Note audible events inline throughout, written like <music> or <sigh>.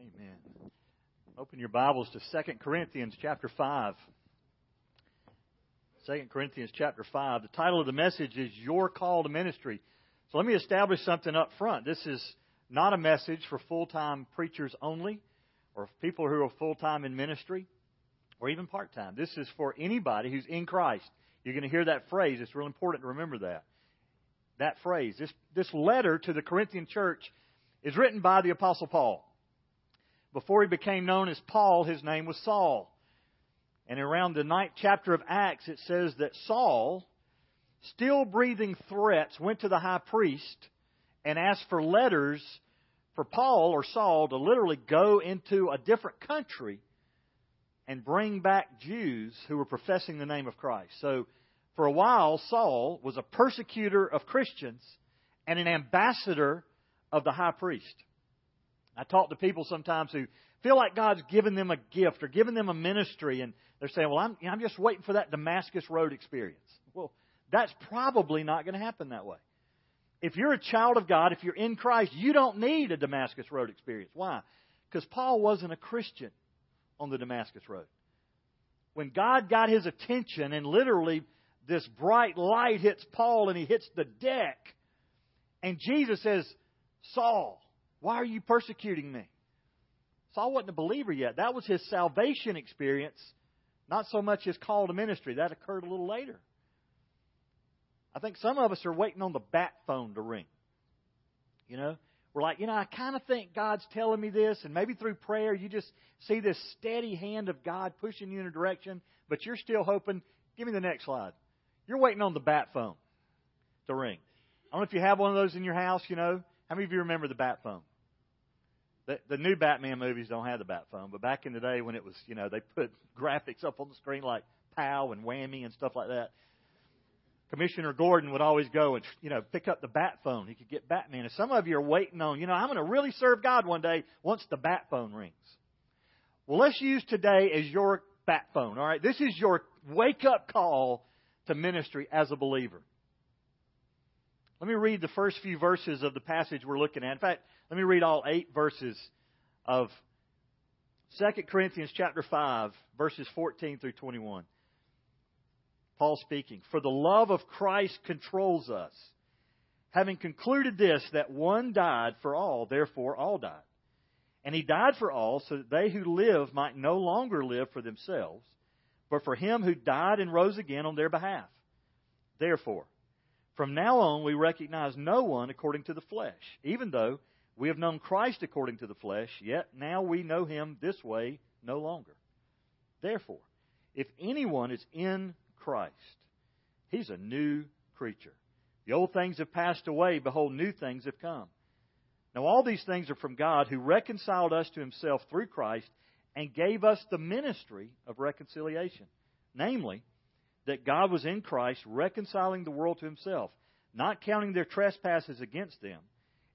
Amen. Open your Bibles to 2 Corinthians chapter 5. 2 Corinthians chapter 5. The title of the message is Your Call to Ministry. So let me establish something up front. This is not a message for full time preachers only, or people who are full time in ministry, or even part time. This is for anybody who's in Christ. You're going to hear that phrase. It's real important to remember that. That phrase. This, this letter to the Corinthian church is written by the Apostle Paul. Before he became known as Paul, his name was Saul. And around the ninth chapter of Acts, it says that Saul, still breathing threats, went to the high priest and asked for letters for Paul or Saul to literally go into a different country and bring back Jews who were professing the name of Christ. So, for a while, Saul was a persecutor of Christians and an ambassador of the high priest. I talk to people sometimes who feel like God's given them a gift or given them a ministry, and they're saying, Well, I'm, I'm just waiting for that Damascus Road experience. Well, that's probably not going to happen that way. If you're a child of God, if you're in Christ, you don't need a Damascus Road experience. Why? Because Paul wasn't a Christian on the Damascus Road. When God got his attention and literally this bright light hits Paul and he hits the deck, and Jesus says, Saul, why are you persecuting me? Saul wasn't a believer yet. That was his salvation experience, not so much his call to ministry. That occurred a little later. I think some of us are waiting on the bat phone to ring. You know, we're like, you know, I kind of think God's telling me this, and maybe through prayer you just see this steady hand of God pushing you in a direction, but you're still hoping. Give me the next slide. You're waiting on the bat phone to ring. I don't know if you have one of those in your house, you know. How many of you remember the bat phone? The, the new Batman movies don't have the bat phone, but back in the day when it was, you know, they put <laughs> graphics up on the screen like POW and Whammy and stuff like that. Commissioner Gordon would always go and, you know, pick up the bat phone. He could get Batman. And some of you are waiting on, you know, I'm going to really serve God one day once the bat phone rings. Well, let's use today as your bat phone, all right? This is your wake up call to ministry as a believer. Let me read the first few verses of the passage we're looking at. In fact, let me read all eight verses of 2 Corinthians chapter 5, verses 14 through 21. Paul speaking, For the love of Christ controls us, having concluded this, that one died for all, therefore all died. And he died for all, so that they who live might no longer live for themselves, but for him who died and rose again on their behalf. Therefore, from now on, we recognize no one according to the flesh. Even though we have known Christ according to the flesh, yet now we know him this way no longer. Therefore, if anyone is in Christ, he's a new creature. The old things have passed away. Behold, new things have come. Now, all these things are from God who reconciled us to himself through Christ and gave us the ministry of reconciliation. Namely, that God was in Christ reconciling the world to himself, not counting their trespasses against them,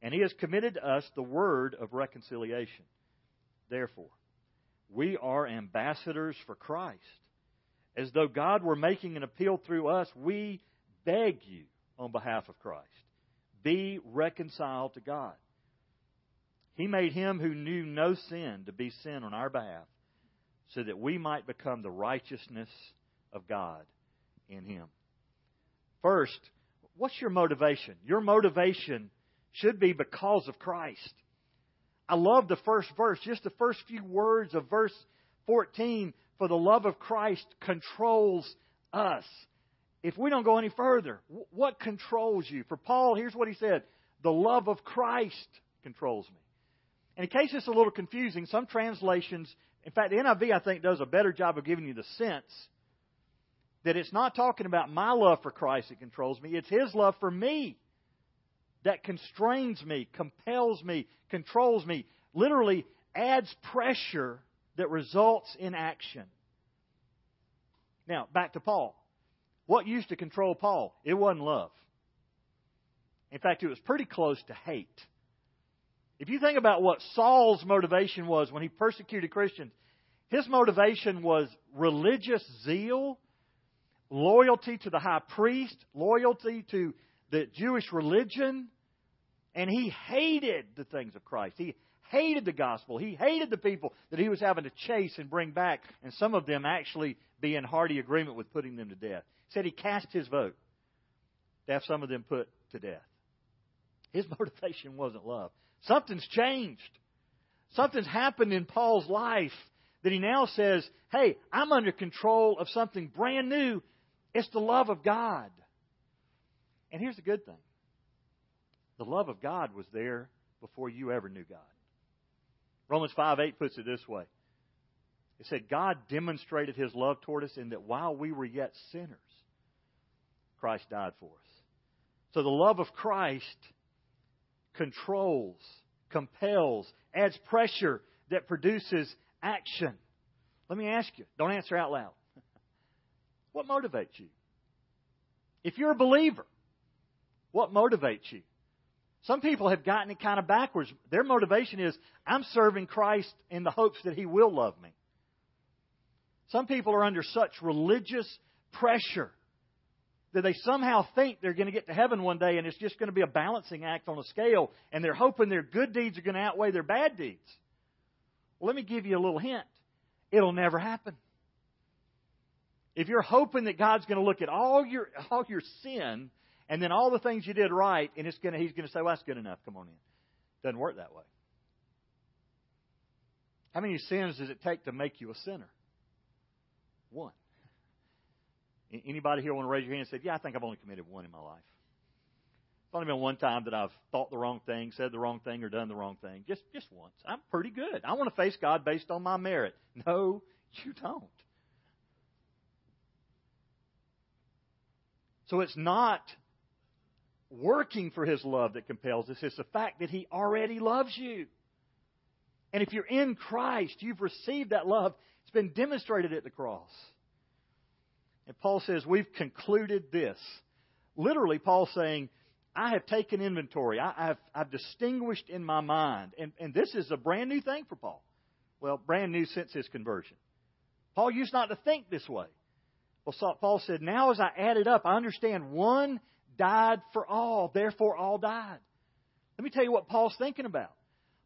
and he has committed to us the word of reconciliation. Therefore, we are ambassadors for Christ. As though God were making an appeal through us, we beg you on behalf of Christ be reconciled to God. He made him who knew no sin to be sin on our behalf, so that we might become the righteousness of God in Him. First, what's your motivation? Your motivation should be because of Christ. I love the first verse, just the first few words of verse 14. For the love of Christ controls us. If we don't go any further, what controls you? For Paul, here's what he said The love of Christ controls me. And in case it's a little confusing, some translations, in fact, the NIV, I think, does a better job of giving you the sense that it's not talking about my love for Christ that controls me, it's His love for me that constrains me, compels me, controls me, literally adds pressure that results in action. Now, back to Paul. What used to control Paul? It wasn't love. In fact, it was pretty close to hate. If you think about what Saul's motivation was when he persecuted Christians, his motivation was religious zeal loyalty to the high priest, loyalty to the Jewish religion, and he hated the things of Christ. He hated the gospel. He hated the people that he was having to chase and bring back, and some of them actually be in hearty agreement with putting them to death. He said he cast his vote to have some of them put to death. His <laughs> motivation wasn't love. Something's changed. Something's happened in Paul's life that he now says, hey, I'm under control of something brand new. It's the love of God. And here's the good thing the love of God was there before you ever knew God. Romans 5 8 puts it this way it said, God demonstrated his love toward us in that while we were yet sinners, Christ died for us. So the love of Christ controls, compels, adds pressure that produces action. Let me ask you, don't answer out loud. <laughs> What motivates you? If you're a believer, what motivates you? Some people have gotten it kind of backwards. Their motivation is, I'm serving Christ in the hopes that He will love me. Some people are under such religious pressure that they somehow think they're going to get to heaven one day and it's just going to be a balancing act on a scale and they're hoping their good deeds are going to outweigh their bad deeds. Well, let me give you a little hint. It'll never happen. If you're hoping that God's going to look at all your all your sin and then all the things you did right and it's to, he's going to say, "Well, that's good enough. Come on in." Doesn't work that way. How many sins does it take to make you a sinner? One. Anybody here want to raise your hand and say, Yeah, I think I've only committed one in my life? It's only been one time that I've thought the wrong thing, said the wrong thing, or done the wrong thing. Just just once. I'm pretty good. I want to face God based on my merit. <laughs> No, you don't. So it's not working for His love that compels us. It's the fact that He already loves you. And if you're in Christ, you've received that love. It's been demonstrated at the cross. And Paul says, We've concluded this. Literally, Paul's saying, I have taken inventory. I, have I've distinguished in my mind. And, and this is a brand new thing for Paul. Well, brand new since his conversion. Paul used not to think this way. Well, Paul said, Now as I add it up, I understand one died for all, therefore all died. Let me tell you what Paul's thinking about.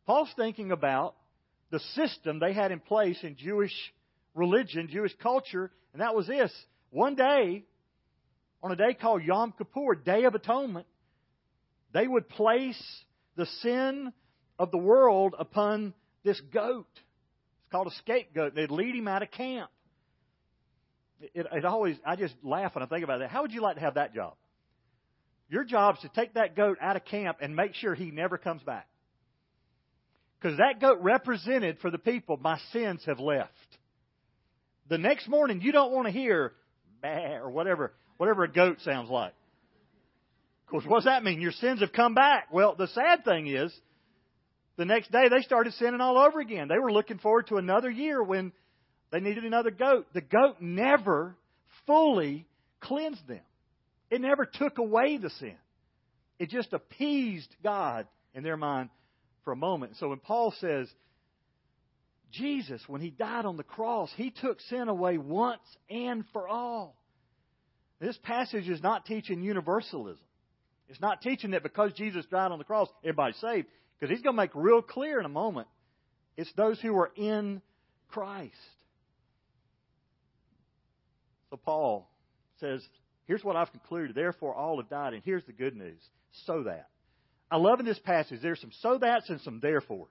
Paul's thinking about the system they had in place in Jewish religion, Jewish culture, and that was this. One day, on a day called Yom Kippur, Day of Atonement, they would place the sin of the world upon this goat. It's called a scapegoat. They'd lead him out of camp. It, it always, I just laugh when I think about that. How would you like to have that job? Your job is to take that goat out of camp and make sure he never comes back. Because that goat represented for the people, my sins have left. The next morning, you don't want to hear, bah, or whatever, whatever a goat sounds like. Of course, what does that mean? Your sins have come back. Well, the sad thing is, the next day they started sinning all over again. They were looking forward to another year when they needed another goat. The goat never fully cleansed them. It never took away the sin. It just appeased God in their mind for a moment. So when Paul says, Jesus, when he died on the cross, he took sin away once and for all. This passage is not teaching universalism. It's not teaching that because Jesus died on the cross, everybody's saved. Because he's going to make real clear in a moment it's those who are in Christ. So Paul says, Here's what I've concluded. Therefore, all have died. And here's the good news. So that. I love in this passage, there's some so that's and some therefores.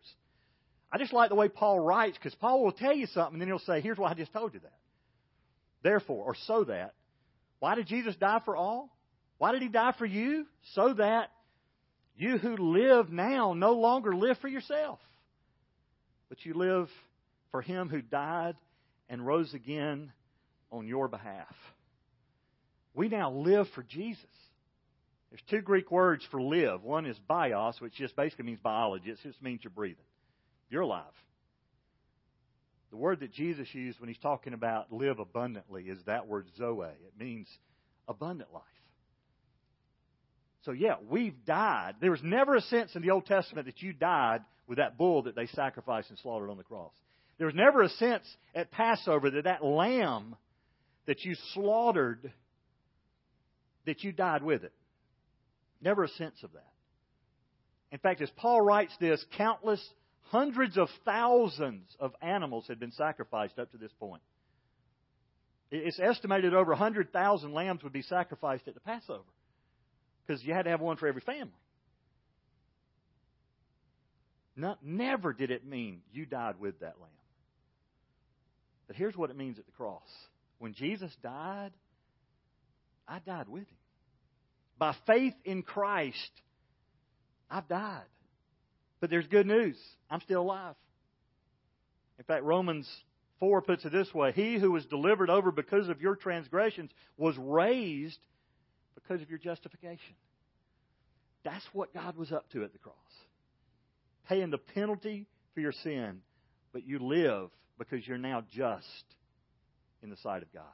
I just like the way Paul writes because Paul will tell you something and then he'll say, Here's why I just told you that. Therefore, or so that. Why did Jesus die for all? Why did he die for you? So that you who live now no longer live for yourself, but you live for him who died and rose again on your behalf. We now live for Jesus. There's two Greek words for live. One is bios, which just basically means biology. It just means you're breathing. You're alive. The word that Jesus used when he's talking about live abundantly is that word zoe. It means abundant life. So, yeah, we've died. There was never a sense in the Old Testament that you died with that bull that they sacrificed and slaughtered on the cross. There was never a sense at Passover that that lamb that you slaughtered, that you died with it. Never a sense of that. In fact, as Paul writes this, countless Hundreds of thousands of animals had been sacrificed up to this point. It's estimated over 100,000 lambs would be sacrificed at the Passover because you had to have one for every family. Not, never did it mean you died with that lamb. But here's what it means at the cross. When Jesus died, I died with him. By faith in Christ, I've died. But there's good news. I'm still alive. In fact, Romans 4 puts it this way He who was delivered over because of your transgressions was raised because of your justification. That's what God was up to at the cross. Paying the penalty for your sin, but you live because you're now just in the sight of God.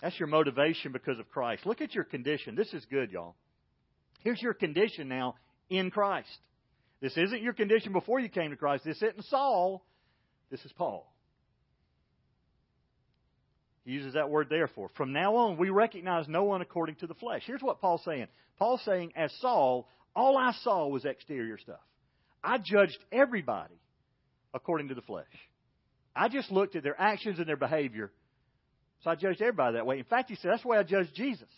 That's your motivation because of Christ. Look at your condition. This is good, y'all. Here's your condition now in Christ. This isn't your condition before you came to Christ. This isn't Saul. This is Paul. He uses that word therefore. From now on, we recognize no one according to the flesh. Here's what Paul's saying. Paul's saying, as Saul, all I saw was exterior stuff. I judged everybody according to the flesh. I just looked at their actions and their behavior. So I judged everybody that way. In fact, he said, that's the way I judged Jesus.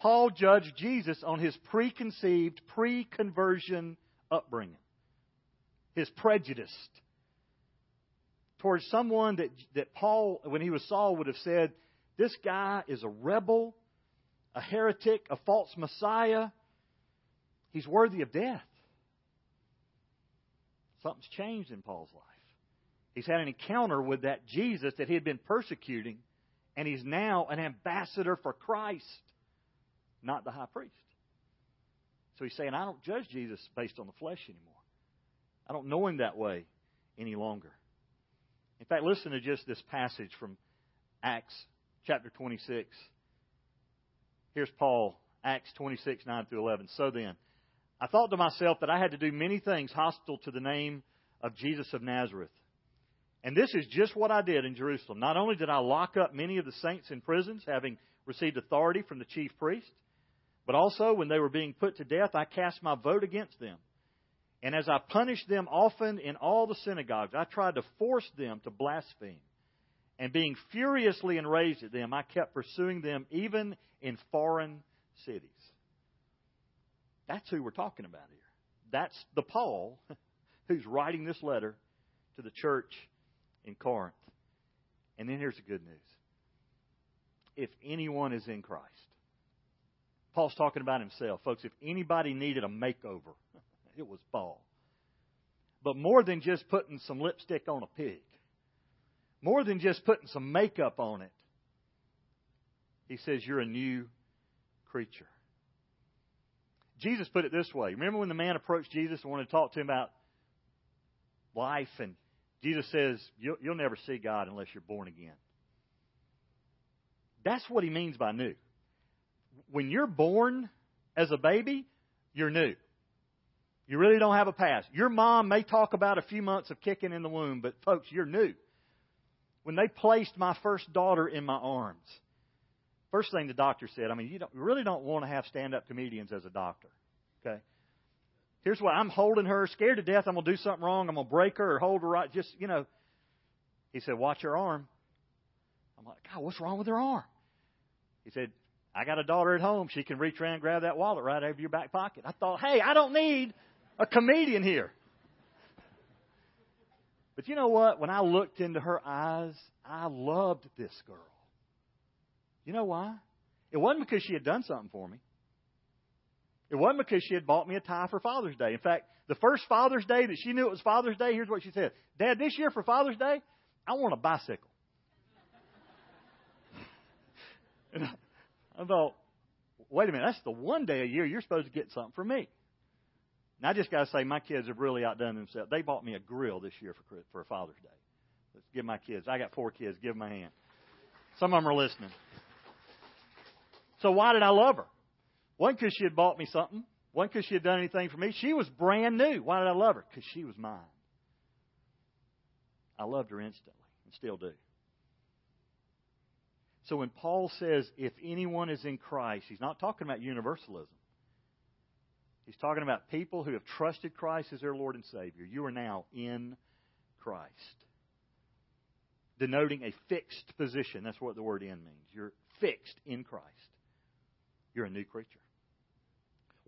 Paul judged Jesus on his preconceived, pre conversion upbringing, his prejudice towards someone that, that Paul, when he was Saul, would have said, This guy is a rebel, a heretic, a false Messiah. He's worthy of death. Something's changed in Paul's life. He's had an encounter with that Jesus that he had been persecuting, and he's now an ambassador for Christ, not the high priest. So he's saying, I don't judge Jesus based on the flesh anymore. I don't know him that way any longer. In fact, listen to just this passage from Acts chapter 26. Here's Paul, Acts 26, 9 through 11. So then, I thought to myself that I had to do many things hostile to the name of Jesus of Nazareth. And this is just what I did in Jerusalem. Not only did I lock up many of the saints in prisons, having received authority from the chief priest, but also when they were being put to death, I cast my vote against them. And as I punished them often in all the synagogues, I tried to force them to blaspheme. And being furiously enraged at them, I kept pursuing them even in foreign cities. That's who we're talking about here. That's the Paul <laughs> who's writing this letter to the church in Corinth. And then here's the good news. If anyone is in Christ, Paul's talking about himself. Folks, if anybody needed a makeover, <laughs> it was Paul. But more than just putting some lipstick on a pig, more than just putting some makeup on it, he says, You're a new creature. Jesus put it this way. Remember when the man approached Jesus and wanted to talk to him about life? And Jesus says, You'll, you'll never see God unless you're born again. That's what he means by new. When you're born as a baby, you're new. You really don't have a past. Your mom may talk about a few months of kicking in the womb, but folks, you're new. When they placed my first daughter in my arms, first thing the doctor said, I mean, you, don't, you really don't want to have stand up comedians as a doctor. Okay? Here's why I'm holding her, scared to death. I'm going to do something wrong. I'm going to break her or hold her right. Just, you know. He said, Watch her arm. I'm like, God, what's wrong with her arm? He said, I got a daughter at home. She can reach around and grab that wallet right out of your back pocket. I thought, hey, I don't need a comedian here. But you know what? When I looked into her eyes, I loved this girl. You know why? It wasn't because she had done something for me. It wasn't because she had bought me a tie for Father's Day. In fact, the first Father's Day that she knew it was Father's Day, here's what she said Dad, this year for Father's Day, I want a bicycle. <laughs> and I thought, wait a minute, that's the one day a year you're supposed to get something for me. And I just got to say, my kids have really outdone themselves. They bought me a grill this year for for Father's Day. Let's give my kids. I got four kids. Give them a hand. Some of them are listening. So why did I love her? One because she had bought me something. One because she had done anything for me. She was brand new. Why did I love her? Because she was mine. I loved her instantly and still do. So when Paul says, if anyone is in Christ, he's not talking about universalism. He's talking about people who have trusted Christ as their Lord and Savior. You are now in Christ. Denoting a fixed position. That's what the word in means. You're fixed in Christ. You're a new creature.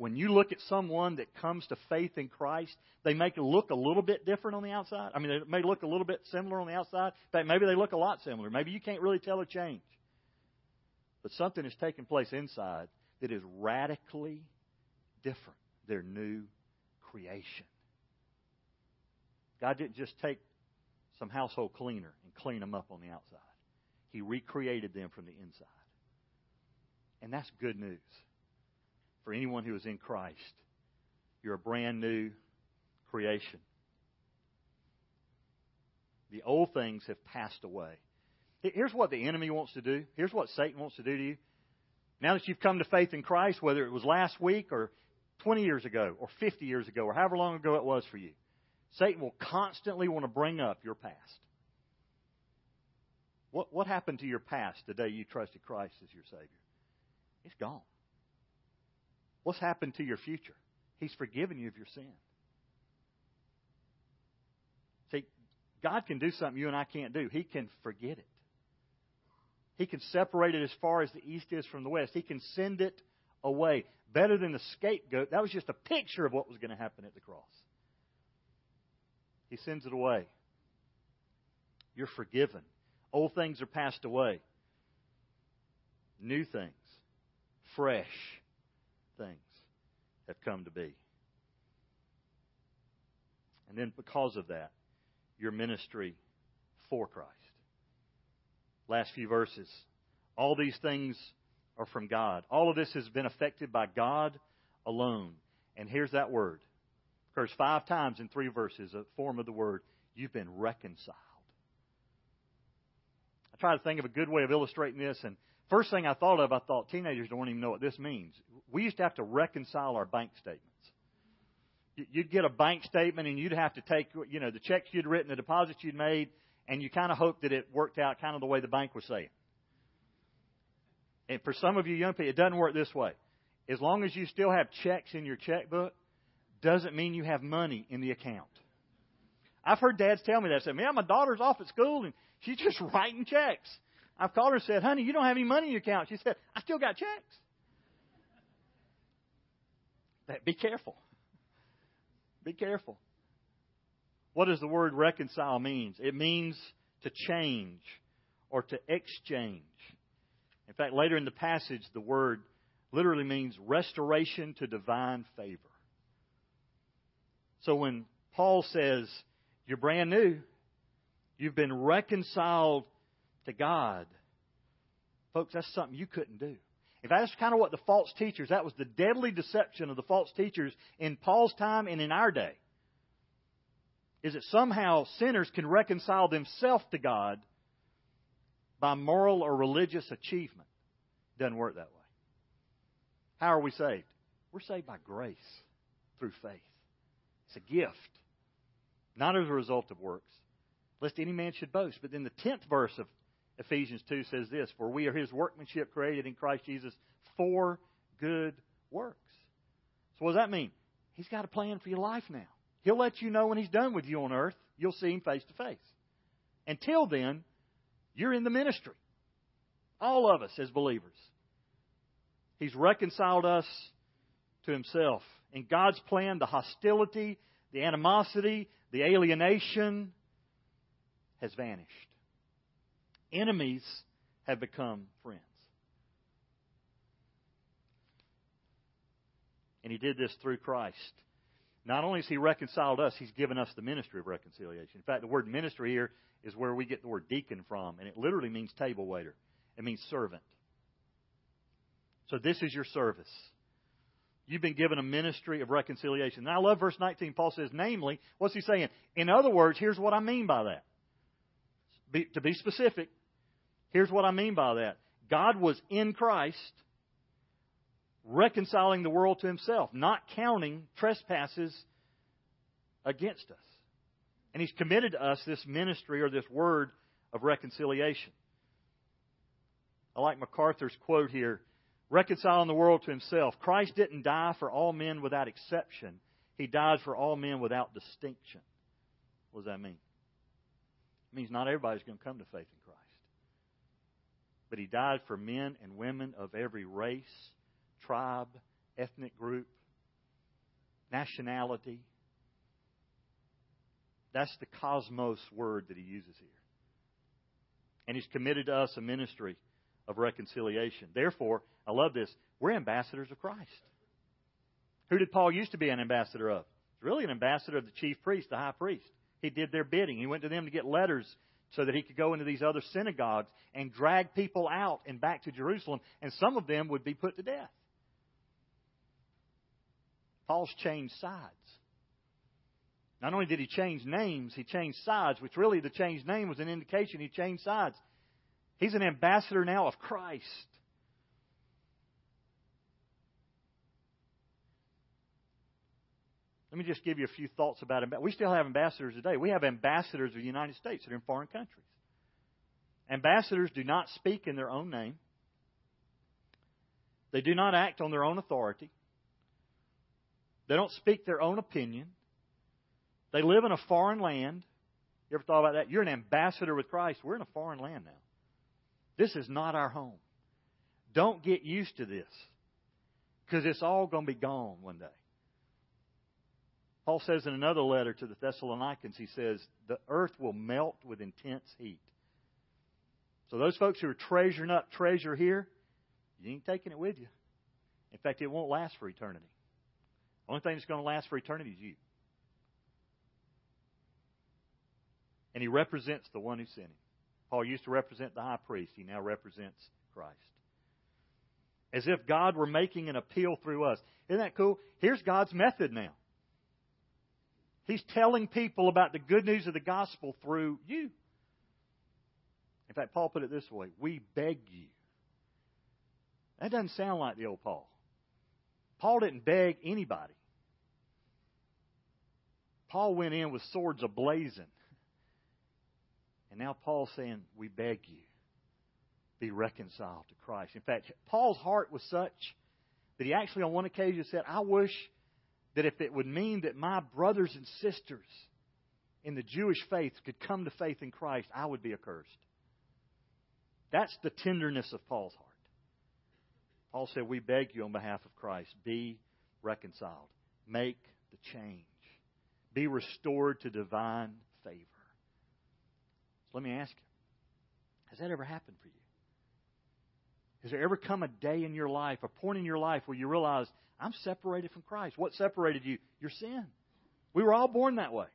When you look at someone that comes to faith in Christ, they make it look a little bit different on the outside. I mean, they may look a little bit similar on the outside. In fact, maybe they look a lot similar. Maybe you can't really tell a change. But something has taken place inside that is radically different. They're new creation. God didn't just take some household cleaner and clean them up on the outside. He recreated them from the inside. And that's good news for anyone who is in Christ. You're a brand new creation. The old things have passed away. Here's what the enemy wants to do. Here's what Satan wants to do to you. Now that you've come to faith in Christ, whether it was last week or 20 years ago or 50 years ago or however long ago it was for you, Satan will constantly want to bring up your past. What, what happened to your past the day you trusted Christ as your Savior? It's gone. What's happened to your future? He's forgiven you of your sin. See, God can do something you and I can't do. He can forget it. He can separate it as far as the east is from the west. He can send it away. Better than the scapegoat. That was just a picture of what was going to happen at the cross. He sends it away. You're forgiven. Old things are passed away. New things, fresh things have come to be. And then because of that, your ministry for Christ. Last few verses. All these things are from God. All of this has been affected by God alone. And here's that word. Occurs five times in three verses, a form of the word. You've been reconciled. I try to think of a good way of illustrating this, and first thing I thought of, I thought teenagers don't even know what this means. We used to have to reconcile our bank statements. You'd get a bank statement, and you'd have to take, you know, the checks you'd written, the deposits you'd made, and you kind of hoped that it worked out kind of the way the bank was saying. And for some of you young people, it doesn't work this way. As long as you still have checks in your checkbook, doesn't mean you have money in the account. I've heard dads tell me that. Say, man, my daughter's off at school and she's just <laughs> writing checks. I've called her and said, honey, you don't have any money in your account. She said, I still got checks. Be careful. Be careful. What does the word reconcile means? It means to change or to exchange. In fact, later in the passage, the word literally means restoration to divine favor. So when Paul says, you're brand new, you've been reconciled to God, folks, that's something you couldn't do. Fact, that's kind of what the false teachers, that was the deadly deception of the false teachers in Paul's time and in our day. Is that somehow sinners can reconcile themselves to God by moral or religious achievement. Doesn't work that way. How are we saved? We're saved by grace through faith. It's a gift, not as a result of works, lest any man should boast. But then the tenth verse of Ephesians 2 says this For we are his workmanship created in Christ Jesus for good works. So, what does that mean? He's got a plan for your life now. He'll let you know when he's done with you on earth. You'll see him face to face. Until then, you're in the ministry. All of us as believers. He's reconciled us to himself. In God's plan, the hostility, the animosity, the alienation has vanished. Enemies have become friends. And he did this through Christ. Not only has he reconciled us, he's given us the ministry of reconciliation. In fact, the word ministry here is where we get the word deacon from, and it literally means table waiter. It means servant. So this is your service. You've been given a ministry of reconciliation. Now I love verse 19. Paul says, namely, what's he saying? In other words, here's what I mean by that. Be, to be specific, here's what I mean by that. God was in Christ reconciling the world to himself, not counting trespasses against us. And he's committed to us this ministry or this word of reconciliation. I like MacArthur's quote here reconciling the world to himself. Christ didn't die for all men without exception, he died for all men without distinction. What does that mean? It means not everybody's going to come to faith in. But he died for men and women of every race, tribe, ethnic group, nationality. That's the cosmos word that he uses here. And he's committed to us a ministry of reconciliation. Therefore, I love this. We're ambassadors of Christ. Who did Paul used to be an ambassador of? Really an ambassador of the chief priest, the high priest. He did their bidding. He went to them to get letters so that he could go into these other synagogues and drag people out and back to Jerusalem, and some of them would be put to death. Paul's changed sides. Not only did he change names, he changed sides, which really the changed name was an indication he changed sides. He's an ambassador now of Christ. Let me just give you a few thoughts about it. We still have ambassadors today. We have ambassadors of the United States that are in foreign countries. Ambassadors do not speak in their own name. They do not act on their own authority. They don't speak their own opinion. They live in a foreign land. You ever thought about that? You're an ambassador with Christ. We're in a foreign land now. This is not our home. Don't get used to this because it's all going to be gone one day. Paul says in another letter to the Thessalonians, he says, the earth will melt with intense heat. So those folks who are treasuring up treasure here, you ain't taking it with you. In fact, it won't last for eternity. The only thing that's going to last for eternity is you. And he represents the one who sent him. Paul used to represent the high priest. He now represents Christ. As if God were making an appeal through us. Isn't that cool? Here's God's method now. He's telling people about the good news of the gospel through you. In fact, Paul put it this way We beg you. That doesn't sound like the old Paul. Paul didn't beg anybody. Paul went in with swords ablazing. And now Paul's saying, We beg you, be reconciled to Christ. In fact, Paul's heart was such that he actually, on one occasion, said, I wish that if it would mean that my brothers and sisters in the Jewish faith could come to faith in Christ, I would be accursed. That's the tenderness of Paul's heart. Paul said, We beg you on behalf of Christ, be reconciled. Make the change. Be restored to divine favor. So let me ask you has that ever happened for you? Has there ever come a day in your life, a point in your life where you realize, I'm separated from Christ? What separated you? Your sin. We were all born that way.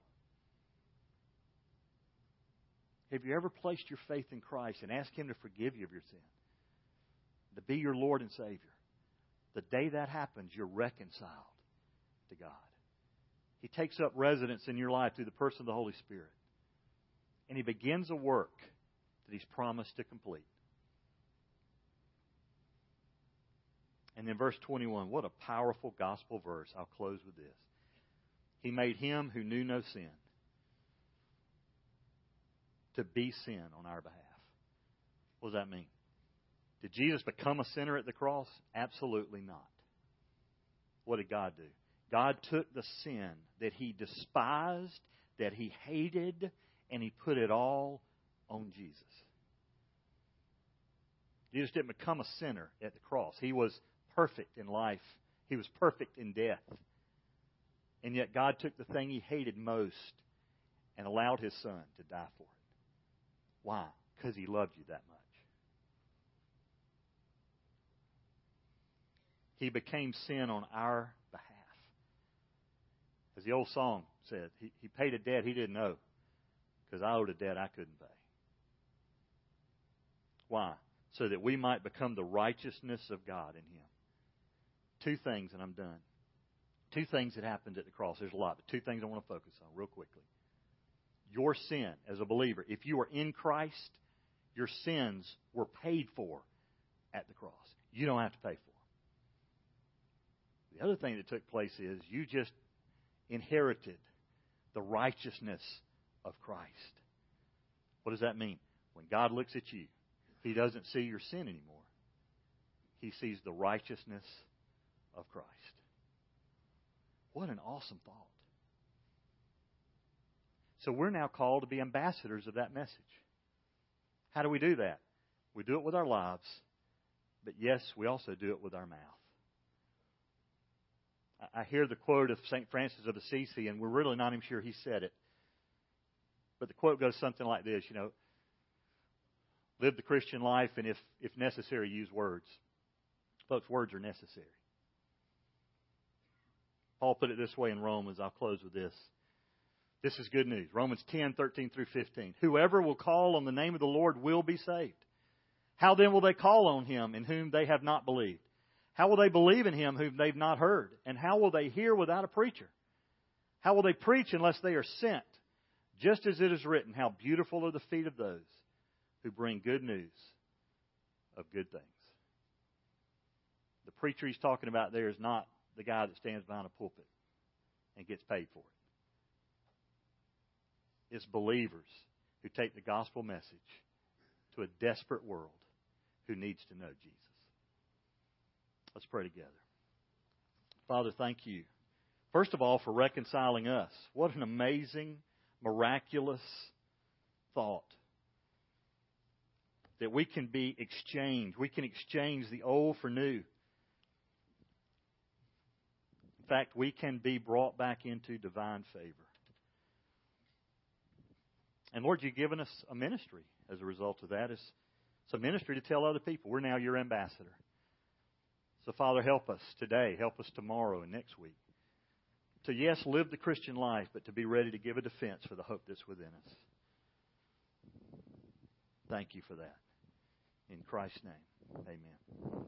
Have you ever placed your faith in Christ and asked Him to forgive you of your sin? To be your Lord and Savior? The day that happens, you're reconciled to God. He takes up residence in your life through the person of the Holy Spirit. And He begins a work that He's promised to complete. And then verse 21, what a powerful gospel verse. I'll close with this. He made him who knew no sin to be sin on our behalf. What does that mean? Did Jesus become a sinner at the cross? Absolutely not. What did God do? God took the sin that he despised, that he hated, and he put it all on Jesus. Jesus didn't become a sinner at the cross. He was perfect in life, he was perfect in death. And yet God took the thing he hated most and allowed his son to die for it. Why? Because he loved you that much. He became sin on our behalf. As the old song said, he, he paid a debt he didn't owe because I owed a debt I couldn't pay. Why? So that we might become the righteousness of God in him. Two things, and I'm done. Two things that happened at the cross. There's a lot, but two things I want to focus on real quickly. Your sin as a believer, if you are in Christ, your sins were paid for at the cross. You don't have to pay for them. The other thing that took place is you just inherited the righteousness of Christ. What does that mean? When God looks at you, He doesn't see your sin anymore. he sees the righteousness of Christ. What an awesome thought. So we're now called to be ambassadors of that message. How do we do that? We do it with our lives, but yes, we also do it with our mouth. I hear the quote of St. Francis of Assisi, and we're really not even sure he said it. But the quote goes something like this, you know, live the Christian life, and if, if necessary, use words. Folks, words are necessary. Paul put it this way in Romans. I'll close with this. This is good news. Romans 10, 13 through 15. Whoever will call on the name of the Lord will be saved. How then will they call on him in whom they have not believed? How will they believe in him whom they've not heard? And how will they hear without a preacher? How will they preach unless they are sent? Just as it is written, how beautiful are the feet of those who bring good news of good things. The preacher he's talking about there is not the guy that stands behind a pulpit and gets paid for it. It's believers who take the gospel message to a desperate world who needs to know Jesus. Let's pray together. Father, thank you. First of all, for reconciling us. What an amazing, miraculous thought. That we can be exchanged. We can exchange the old for new. Fact, we can be brought back into divine favor. And Lord, you've given us a ministry as a result of that. It's, it's a ministry to tell other people we're now your ambassador. So, Father, help us today, help us tomorrow and next week to, yes, live the Christian life, but to be ready to give a defense for the hope that's within us. Thank you for that. In Christ's name, amen.